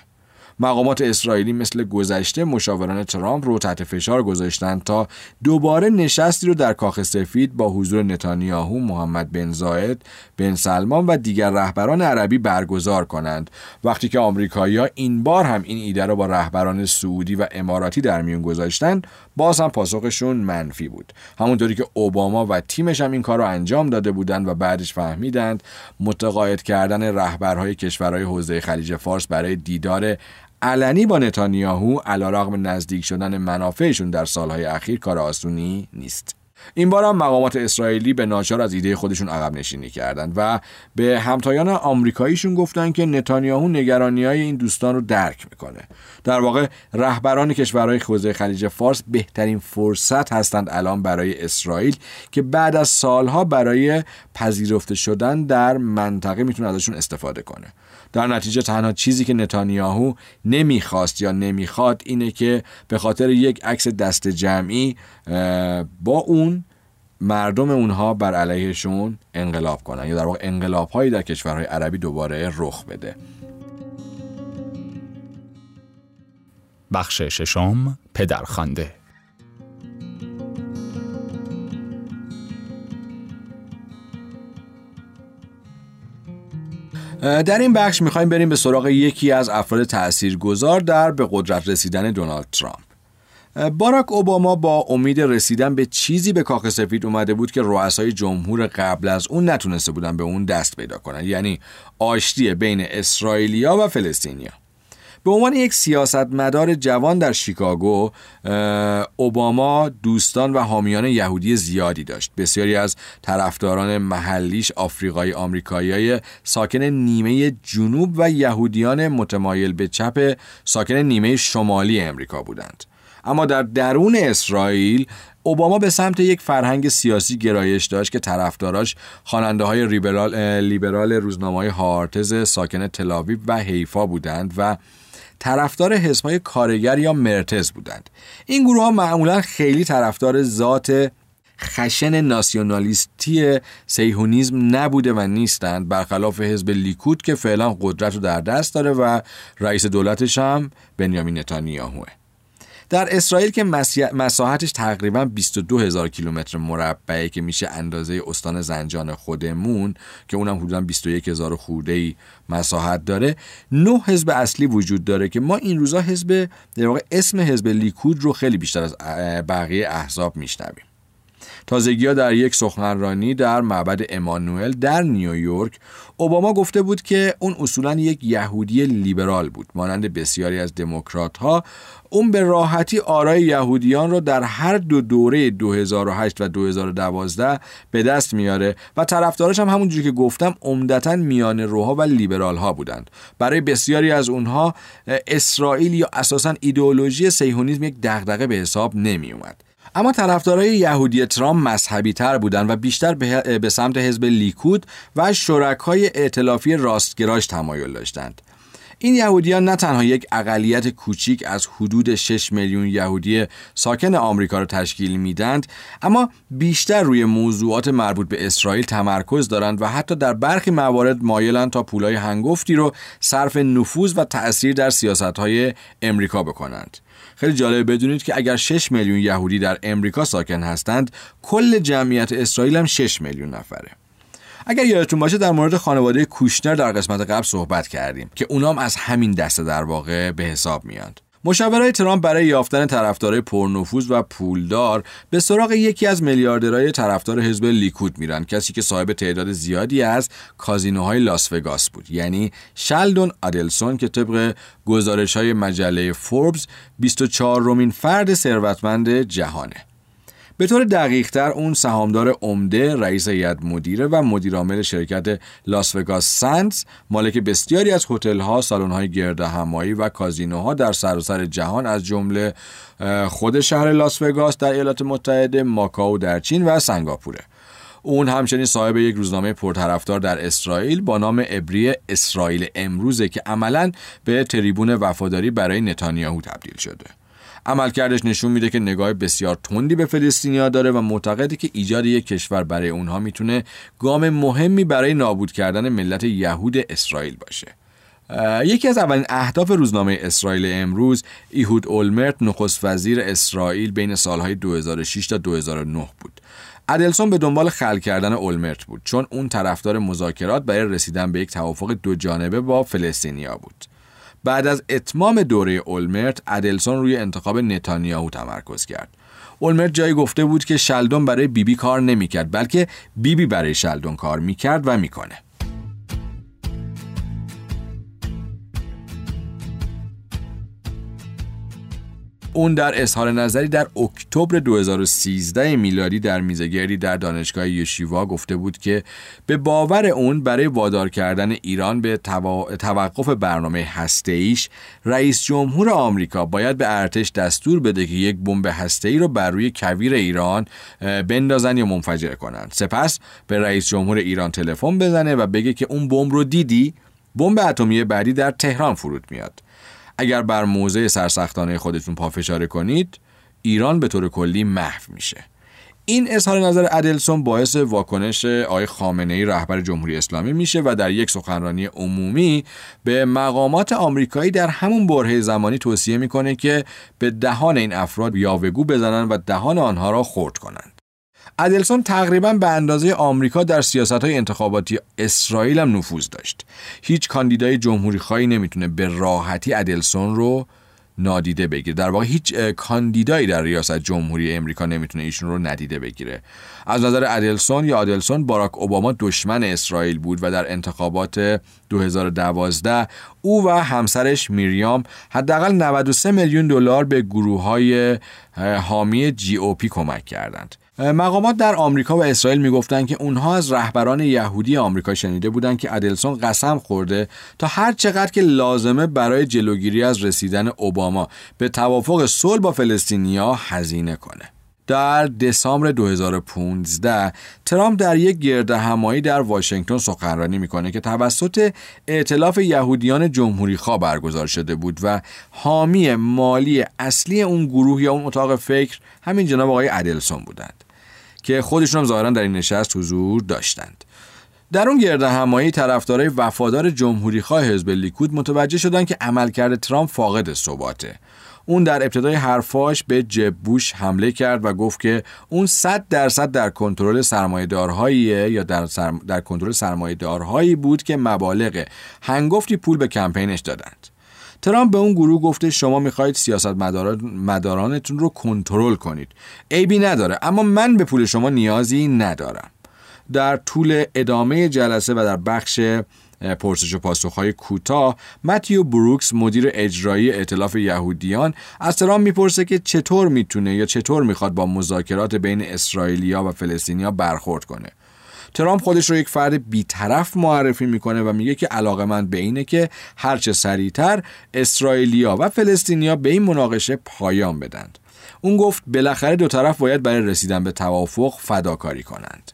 مقامات اسرائیلی مثل گذشته مشاوران ترامپ رو تحت فشار گذاشتن تا دوباره نشستی رو در کاخ سفید با حضور نتانیاهو، محمد بن زاید، بن سلمان و دیگر رهبران عربی برگزار کنند. وقتی که آمریکایی‌ها این بار هم این ایده رو با رهبران سعودی و اماراتی در میون گذاشتن باز هم پاسخشون منفی بود. همونطوری که اوباما و تیمش هم این کار رو انجام داده بودند و بعدش فهمیدند متقاعد کردن رهبرهای کشورهای حوزه خلیج فارس برای دیدار علنی با نتانیاهو علیرغم نزدیک شدن منافعشون در سالهای اخیر کار آسونی نیست. این بار هم مقامات اسرائیلی به ناچار از ایده خودشون عقب نشینی کردند و به همتایان آمریکاییشون گفتن که نتانیاهو نگرانی های این دوستان رو درک می‌کنه. در واقع رهبران کشورهای حوزه خلیج فارس بهترین فرصت هستند الان برای اسرائیل که بعد از سالها برای پذیرفته شدن در منطقه می‌تونه ازشون استفاده کنه. در نتیجه تنها چیزی که نتانیاهو نمی‌خواست یا نمی‌خواد اینه که به خاطر یک عکس دست جمعی با اون مردم اونها بر علیهشون انقلاب کنن یا در واقع انقلاب هایی در کشورهای عربی دوباره رخ بده. بخش ششم پدرخوانده. در این بخش می‌خوایم بریم به سراغ یکی از افراد تاثیرگذار در به قدرت رسیدن دونالد ترامپ. باراک اوباما با امید رسیدن به چیزی به کاخ سفید اومده بود که رؤسای جمهور قبل از اون نتونسته بودن به اون دست پیدا کنن. یعنی آشتی بین اسرائیلیا و فلسطینیا. به عنوان یک سیاستمدار جوان در شیکاگو اوباما دوستان و حامیان یهودی زیادی داشت. بسیاری از طرفداران محلیش آفریقای آمریکایی ساکن نیمه جنوب و یهودیان متمایل به چپ ساکن نیمه شمالی امریکا بودند. اما در درون اسرائیل اوباما به سمت یک فرهنگ سیاسی گرایش داشت که طرفداراش خواننده های لیبرال, لیبرال روزنامه های هارتز ساکن تلاویو و حیفا بودند و طرفدار حزبهای کارگر یا مرتز بودند. این گروه ها معمولا خیلی طرفدار ذات خشن ناسیونالیستی سیهونیزم نبوده و نیستند برخلاف حزب لیکود که فعلا قدرت رو در دست داره و رئیس دولتش هم بنیامین نتانیاهوه. در اسرائیل که مساحتش تقریبا 22 هزار کیلومتر مربعه که میشه اندازه استان زنجان خودمون که اونم حدودا 21 هزار خورده مساحت داره. نه حزب اصلی وجود داره که ما این روزا حزب در واقع اسم حزب لیکود رو خیلی بیشتر از بقیه احزاب میشنویم. تازگی در یک سخنرانی در معبد امانوئل در نیویورک اوباما گفته بود که اون اصولا یک یهودی لیبرال بود مانند بسیاری از دموکرات ها اون به راحتی آرای یهودیان رو در هر دو دوره 2008 و 2012 به دست میاره و طرفدارش هم همونجوری که گفتم عمدتا میان روها و لیبرال ها بودند. برای بسیاری از اونها اسرائیل یا اساسا ایدئولوژی سیهونیزم یک دغدغه به حساب نمی اومد اما طرفدارای یهودی ترامپ مذهبی تر بودند و بیشتر به سمت حزب لیکود و شرکای ائتلافی راستگراش تمایل داشتند. این یهودیان نه تنها یک اقلیت کوچیک از حدود 6 میلیون یهودی ساکن آمریکا را تشکیل میدند اما بیشتر روی موضوعات مربوط به اسرائیل تمرکز دارند و حتی در برخی موارد مایلند تا پولای هنگفتی رو صرف نفوذ و تأثیر در سیاستهای امریکا بکنند خیلی جالب بدونید که اگر 6 میلیون یهودی در امریکا ساکن هستند کل جمعیت اسرائیل هم 6 میلیون نفره. اگر یادتون باشه در مورد خانواده کوشنر در قسمت قبل صحبت کردیم که اونام از همین دسته در واقع به حساب میاند مشاورای ترامپ برای یافتن طرفدارای پرنفوذ و پولدار به سراغ یکی از میلیاردرهای طرفدار حزب لیکود میرن. کسی که صاحب تعداد زیادی از کازینوهای لاس وگاس بود. یعنی شلدون آدلسون که طبق گزارش های مجله فوربس 24 رومین فرد ثروتمند جهانه. به طور دقیقتر اون سهامدار عمده رئیس هیئت مدیره و مدیرعامل شرکت لاس وگاس سنتس مالک بسیاری از هتل‌ها، سالن‌های گرد همایی و کازینوها در سراسر جهان از جمله خود شهر لاس وگاس در ایالات متحده، ماکائو در چین و سنگاپوره. اون همچنین صاحب یک روزنامه پرطرفدار در اسرائیل با نام ابری اسرائیل امروزه که عملا به تریبون وفاداری برای نتانیاهو تبدیل شده. عملکردش نشون میده که نگاه بسیار تندی به فلسطینیا داره و معتقده که ایجاد یک کشور برای اونها می‌تونه گام مهمی برای نابود کردن ملت یهود اسرائیل باشه. یکی از اولین اهداف روزنامه اسرائیل امروز ایهود اولمرت نخست وزیر اسرائیل بین سالهای 2006 تا 2009 بود. ادلسون به دنبال خل کردن اولمرت بود چون اون طرفدار مذاکرات برای رسیدن به یک توافق دو جانبه با فلسطینیا بود. بعد از اتمام دوره اولمرت ادلسون روی انتخاب نتانیاهو تمرکز کرد. اولمرت جایی گفته بود که شلدون برای بیبی بی کار نمی‌کرد بلکه بیبی بی برای شلدون کار می‌کرد و می‌کنه. اون در اظهار نظری در اکتبر 2013 میلادی در میزگردی در دانشگاه یشیوا گفته بود که به باور اون برای وادار کردن ایران به توقف برنامه هسته‌ایش رئیس جمهور آمریکا باید به ارتش دستور بده که یک بمب هسته‌ای رو بر روی کویر ایران بندازن یا منفجر کنند سپس به رئیس جمهور ایران تلفن بزنه و بگه که اون بمب رو دیدی؟ بمب اتمی بعدی در تهران فرود میاد. اگر بر موضع سرسختانه خودتون پافشاره کنید ایران به طور کلی محو میشه. این اظهار نظر ادلسون باعث واکنش آقای خامنه ای رهبر جمهوری اسلامی میشه و در یک سخنرانی عمومی به مقامات آمریکایی در همون بره زمانی توصیه می‌کنه که به دهان این افراد یاوهگو بزنن و دهان آنها را خرد کنند. ادلسون تقریبا به اندازه آمریکا در سیاست های انتخاباتی اسرائیل هم نفوذ داشت. هیچ کاندیدای جمهوری خواهی نمی‌تونه به راحتی ادلسون رو نادیده بگیره. در واقع هیچ کاندیدایی در ریاست جمهوری امریکا نمی‌تونه ایشون رو ندیده بگیره. از نظر ادلسون یا ادلسون باراک اوباما دشمن اسرائیل بود و در انتخابات 2012 او و همسرش میریام حداقل 93 میلیون دلار به گروه های حامی جی او پی کمک کردند. مقامات در آمریکا و اسرائیل می‌گفتند که اونها از رهبران یهودی آمریکا شنیده بودند که ادلسون قسم خورده تا هر چقدر که لازمه برای جلوگیری از رسیدن اوباما به توافق صلح با فلسطینیا هزینه کنه. در دسامبر 2015 ترامپ در یک گرد همایی در واشنگتن سخنرانی می‌کنه که توسط ائتلاف یهودیان جمهوری خواه برگزار شده بود و حامی مالی اصلی اون گروه یا اون اتاق فکر همین جناب آقای ادلسون بودند که خودشون هم ظاهرا در این نشست حضور داشتند در اون گرد همایی طرفدارای وفادار جمهوری خواه حزب لیکود متوجه شدند که عملکرد ترامپ فاقد ثباته اون در ابتدای حرفاش به جب بوش حمله کرد و گفت که اون 100 درصد در کنترل سرمایه‌دارهاییه یا در, سرم... در کنترل سرمایه‌دارهایی بود که مبالغ هنگفتی پول به کمپینش دادند. ترامپ به اون گروه گفته شما می‌خواهید سیاست مدارانتون رو کنترل کنید. عیبی نداره اما من به پول شما نیازی ندارم. در طول ادامه جلسه و در بخش پرسش و پاسخهای کوتاه متیو بروکس مدیر اجرایی ائتلاف یهودیان از ترامپ می‌پرسه که چطور می‌تونه یا چطور می‌خواد با مذاکرات بین اسرائیلیا و فلسطینیا برخورد کنه ترامپ خودش رو یک فرد بیطرف معرفی می‌کنه و میگه که علاقه من به اینه که هرچه سریعتر اسرائیلیا و فلسطینیا به این مناقشه پایان بدند. اون گفت بالاخره دو طرف باید برای رسیدن به توافق فداکاری کنند.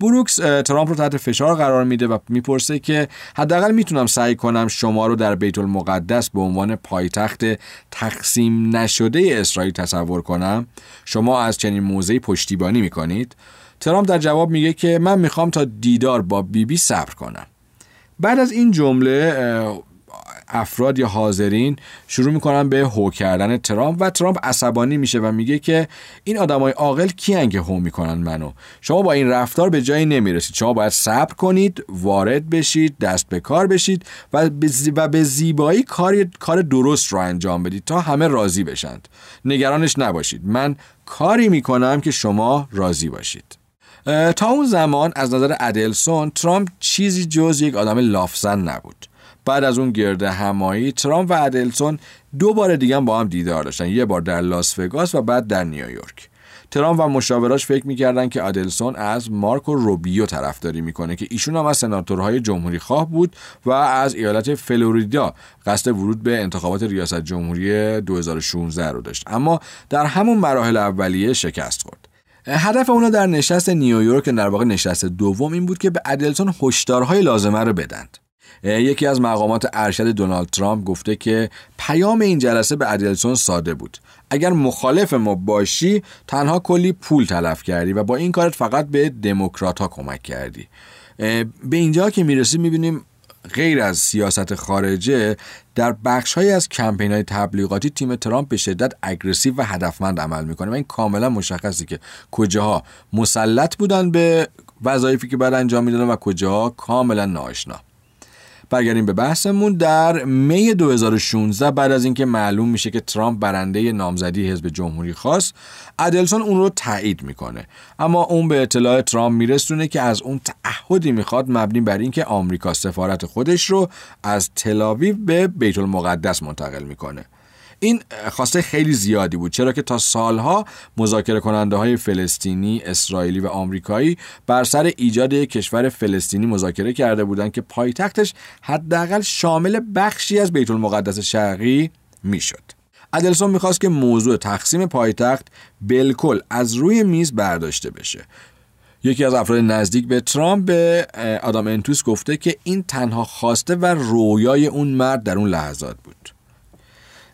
بروکس ترامپ رو تحت فشار قرار میده و می‌پرسه که حداقل می‌تونم سعی کنم شما رو در بیت المقدس به عنوان پایتخت تقسیم نشده اسرائیل تصور کنم. شما از چنین موضعی پشتیبانی می‌کنید؟ ترامپ در جواب میگه که من می‌خوام تا دیدار با بیبی بی صبر کنم. بعد از این جمله افراد یا حاضرین شروع می‌کنن به هو کردن ترامپ و ترامپ عصبانی میشه و میگه که این آدمای عاقل کیان که هو می‌کنن منو؟ شما با این رفتار به جایی نمی‌رسید. شما باید صبر کنید وارد بشید دست به کار بشید و به, زیبایی کار کار درست رو انجام بدید تا همه راضی بشند. نگرانش نباشید. من کاری می‌کنم که شما راضی باشید. تا اون زمان از نظر ادلسون ترامپ چیزی جز یک آدم لافزن نبود. بعد از اون گرده همایی ترامپ و ادلسون دو بار دیگه با هم دیدار داشتن. یه بار در لاس وگاس و بعد در نیویورک. ترامپ و مشاوراش فکر می‌کردن که ادلسون از مارکو روبیو طرفداری می‌کنه که ایشون هم از سناتورهای جمهوری خواه بود و از ایالت فلوریدا قصد ورود به انتخابات ریاست جمهوری 2016 رو داشت. اما در همون مراحل اولیه شکست خورد. هدف اونا در نشست نیویورک در واقع نشست دوم این بود که به ادلسون هشدارهای لازمه رو بدند. یکی از مقامات ارشد دونالد ترامپ گفته که پیام این جلسه به ادلسون ساده بود. اگر مخالف ما باشی تنها کلی پول تلف کردی و با این کارت فقط به دموکرات ها کمک کردی. به اینجا که می‌رسیم می‌بینیم غیر از سیاست خارجه در بخش های از کمپین های تبلیغاتی تیم ترامپ به شدت اگریسیو و هدفمند عمل می‌کنه و این کاملا مشخصی که کجاها مسلط بودن به وظایفی که بعد انجام می‌دادن و کجاها کاملا ناآشنا. برگردیم به بحثمون. در می 2016 بعد از اینکه معلوم میشه که ترامپ برنده نامزدی حزب جمهوری خواست ادلسون اون رو تایید می‌کنه. اما اون به اطلاع ترامپ میرسونه که از اون تعهدی می‌خواد مبنی بر اینکه آمریکا سفارت خودش رو از تلاویو به بیت المقدس منتقل می‌کنه. این خواسته خیلی زیادی بود. چرا که تا سالها مذاکره کننده های فلسطینی، اسرائیلی و آمریکایی بر سر ایجاد یک کشور فلسطینی مذاکره کرده بودند که پایتختش حداقل شامل بخشی از بیت المقدس شرقی می‌شد. ادلسون می‌خواست که موضوع تقسیم پایتخت بالکل از روی میز برداشته بشه. یکی از افراد نزدیک به ترامپ به آدام انتوس گفته که این تنها خواسته و رویای اون مرد در اون لحظات بود.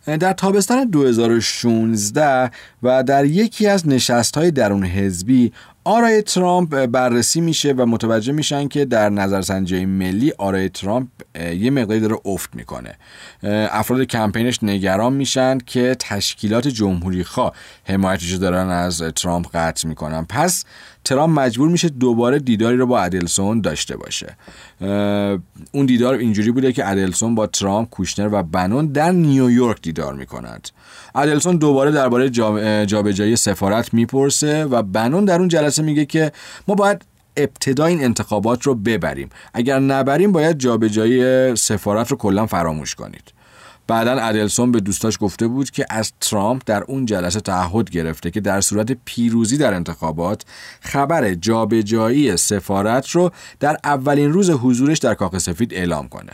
در تابستان 2016 و در یکی از نشست های درون حزبی آرای ترامپ بررسی میشه و متوجه میشن که در نظرسنجی ملی آرای ترامپ یه مقداری داره افت می‌کنه. افراد کمپینش نگران میشن که تشکیلات جمهوری خواه حمایتش دارن از ترامپ قطع می‌کنن. پس ترامپ مجبور میشه دوباره دیداری رو با ادلسون داشته باشه. اون دیدار اینجوری بوده که ادلسون با ترامپ کوشنر و بنون در نیویورک دیدار می‌کنند ادلسون دوباره درباره جابجایی سفارت می‌پرسه و بنون در اون جلسه میگه که ما باید ابتدا این انتخابات رو ببریم. اگر نبریم باید جابجایی سفارت رو کلا فراموش کنید. بعدا ادلسون به دوستاش گفته بود که از ترامپ در اون جلسه تعهد گرفته که در صورت پیروزی در انتخابات خبر جابجایی سفارت رو در اولین روز حضورش در کاخ سفید اعلام کنه.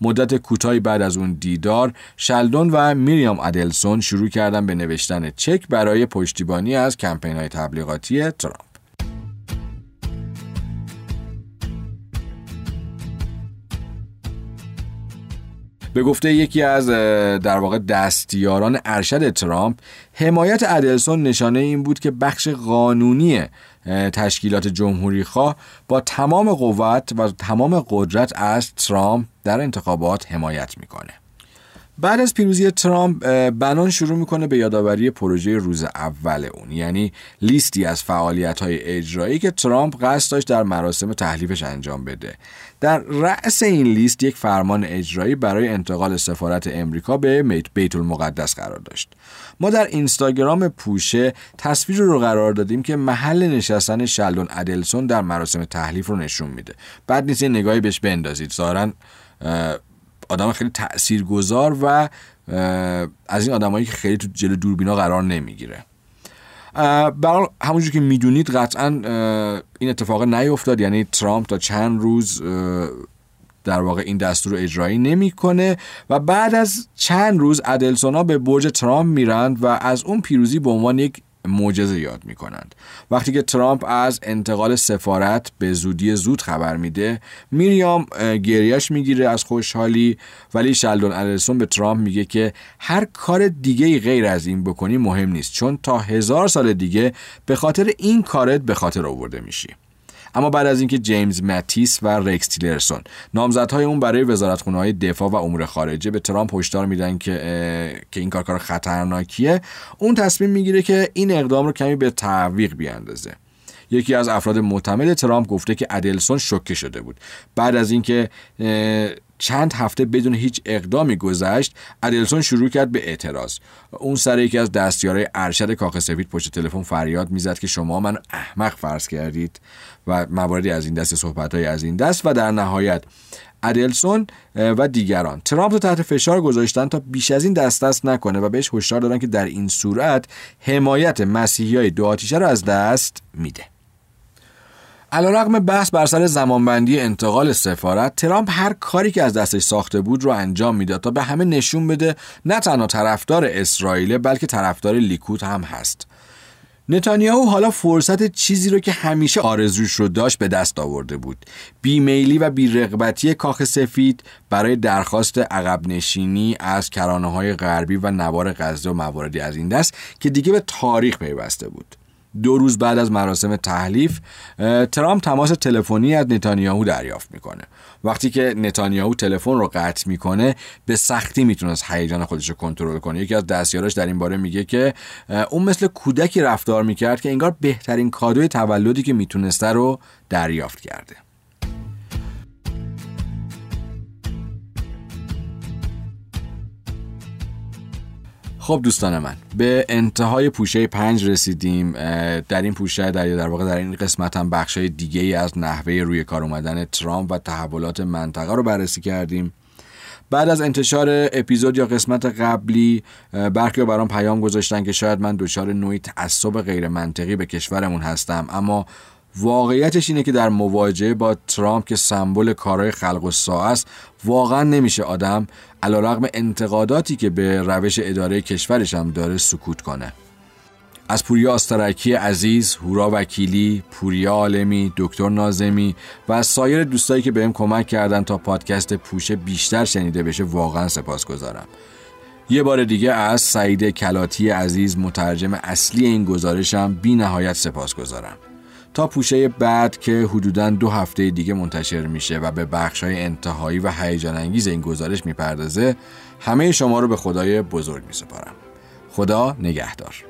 مدت کوتاهی بعد از اون دیدار شلدون و میریام ادلسون شروع کردن به نوشتن چک برای پشتیبانی از کمپین های تبلیغاتی ترامپ. به گفته یکی از در واقع دستیاران ارشد ترامپ حمایت ادلسون نشانه این بود که بخش قانونی تشکیلات جمهوری خواه با تمام قوت و تمام قدرت از ترامپ در انتخابات حمایت می‌کنه. بعد از پیروزی ترامپ بنان شروع می‌کنه به یادآوری پروژه روز اول اون یعنی لیستی از فعالیت های اجرایی که ترامپ قصد داشت در مراسم تحلیفش انجام بده. در رأس این لیست یک فرمان اجرایی برای انتقال سفارت امریکا به بیت المقدس قرار داشت. ما در اینستاگرام پوشه تصویر رو قرار دادیم که محل نشستن شلدون ادلسون در مراسم تحلیف رو نشون میده. بعد نیست نگاهی بهش بندازید. ظاهرا آدم خیلی تاثیرگذار و از این آدمایی که خیلی تو جلو دوربینا قرار نمی‌گیره. برای همونجور که می‌دونید قطعا این اتفاق نیفتاد. یعنی ترامپ تا چند روز در واقع این دستور اجرایی نمی‌کنه و بعد از چند روز ادلسونا به برج ترامپ میرند و از اون پیروزی به عنوان یک معجزه یاد می کنند. وقتی که ترامپ از انتقال سفارت به زودی زود خبر میده میریام گریش می‌گیره از خوشحالی ولی شلدون ادلسون به ترامپ میگه که هر کار دیگه غیر از این بکنی مهم نیست چون تا هزار سال دیگه به خاطر این کارت به خاطر آورده میشی اما بعد از اینکه جیمز متیس و رکس تیلرسون نامزدهای اون برای وزارتخونه های دفاع و امور خارجه به ترامپ هشدار میدن که که این کار کار خطرناکیه اون تصمیم می‌گیره که این اقدام رو کمی به تعویق بیاندازه. یکی از افراد معتمد ترامپ گفته که ادلسون شوکه شده بود. بعد از اینکه چند هفته بدون هیچ اقدامی گذشت ادلسون شروع کرد به اعتراض. اون سر یکی از دستیارای ارشد کاخ سفید پشت تلفن فریاد می‌زد که شما من احمق فرض کردید و مواردی از این دست صحبت از این دست و در نهایت ادلسون و دیگران. ترامپ رو تحت فشار گذاشتن تا بیش از این دست دست نکنه و بهش هشدار دادن که در این صورت حمایت مسیحی های دو آتیشه رو از دست میده. علیرغم بحث بر سر زمانبندی انتقال سفارت ترامپ هر کاری که از دستش ساخته بود رو انجام می‌داد تا به همه نشون بده نه تنها طرفدار اسرائیل بلکه طرفدار لیکوت هم هست. نتانیاهو حالا فرصت چیزی رو که همیشه آرزوش رو داشت به دست آورده بود. بیمیلی و بیرغبتی کاخ سفید برای درخواست عقب نشینی از کرانه های غربی و نوار غزه و مواردی از این دست که دیگه به تاریخ پیوسته بود. دو روز بعد از مراسم تحلیف ترامپ تماس تلفنی از نتانیاهو دریافت می‌کنه. وقتی که نتانیاهو تلفن رو قطع می‌کنه به سختی می‌تونست هیجان خودش رو کنترل کنه. یکی از دستیاراش در این باره میگه که اون مثل کودکی رفتار می‌کرد که انگار بهترین کادوی تولدی که می‌تونسته رو دریافت کرده. خب دوستان من به انتهای پوشه پنج رسیدیم در این پوشه در در واقع در این قسمت هم بخش های دیگه ای از نحوه روی کار اومدن ترامپ و تحولات منطقه رو بررسی کردیم. بعد از انتشار اپیزود یا قسمت قبلی برخی برام پیام گذاشتن که شاید من دچار نوعی تعصب غیر منطقی به کشورمون هستم. اما واقعیتش اینه که در مواجهه با ترامپ که سمبل کارهای خلق و است واقعا نمیشه آدم علیرغم انتقاداتی که به روش اداره کشورش هم داره سکوت کنه از پوریا آسترکی عزیز، هورا وکیلی، پوریا عالمی، دکتر نازمی و از سایر دوستایی که بهم کمک کردن تا پادکست پوشه بیشتر شنیده بشه واقعا سپاس گذارم. یه بار دیگه از سعید کلاتی عزیز مترجم اصلی این گزارشم بی نهایت سپاس گذارم. تا پوشه بعد که حدودا دو هفته دیگه منتشر میشه و به بخش های انتهایی و هیجان انگیز این گزارش می‌پردازه همه شما رو به خدای بزرگ میسپارم. خدا نگهدار.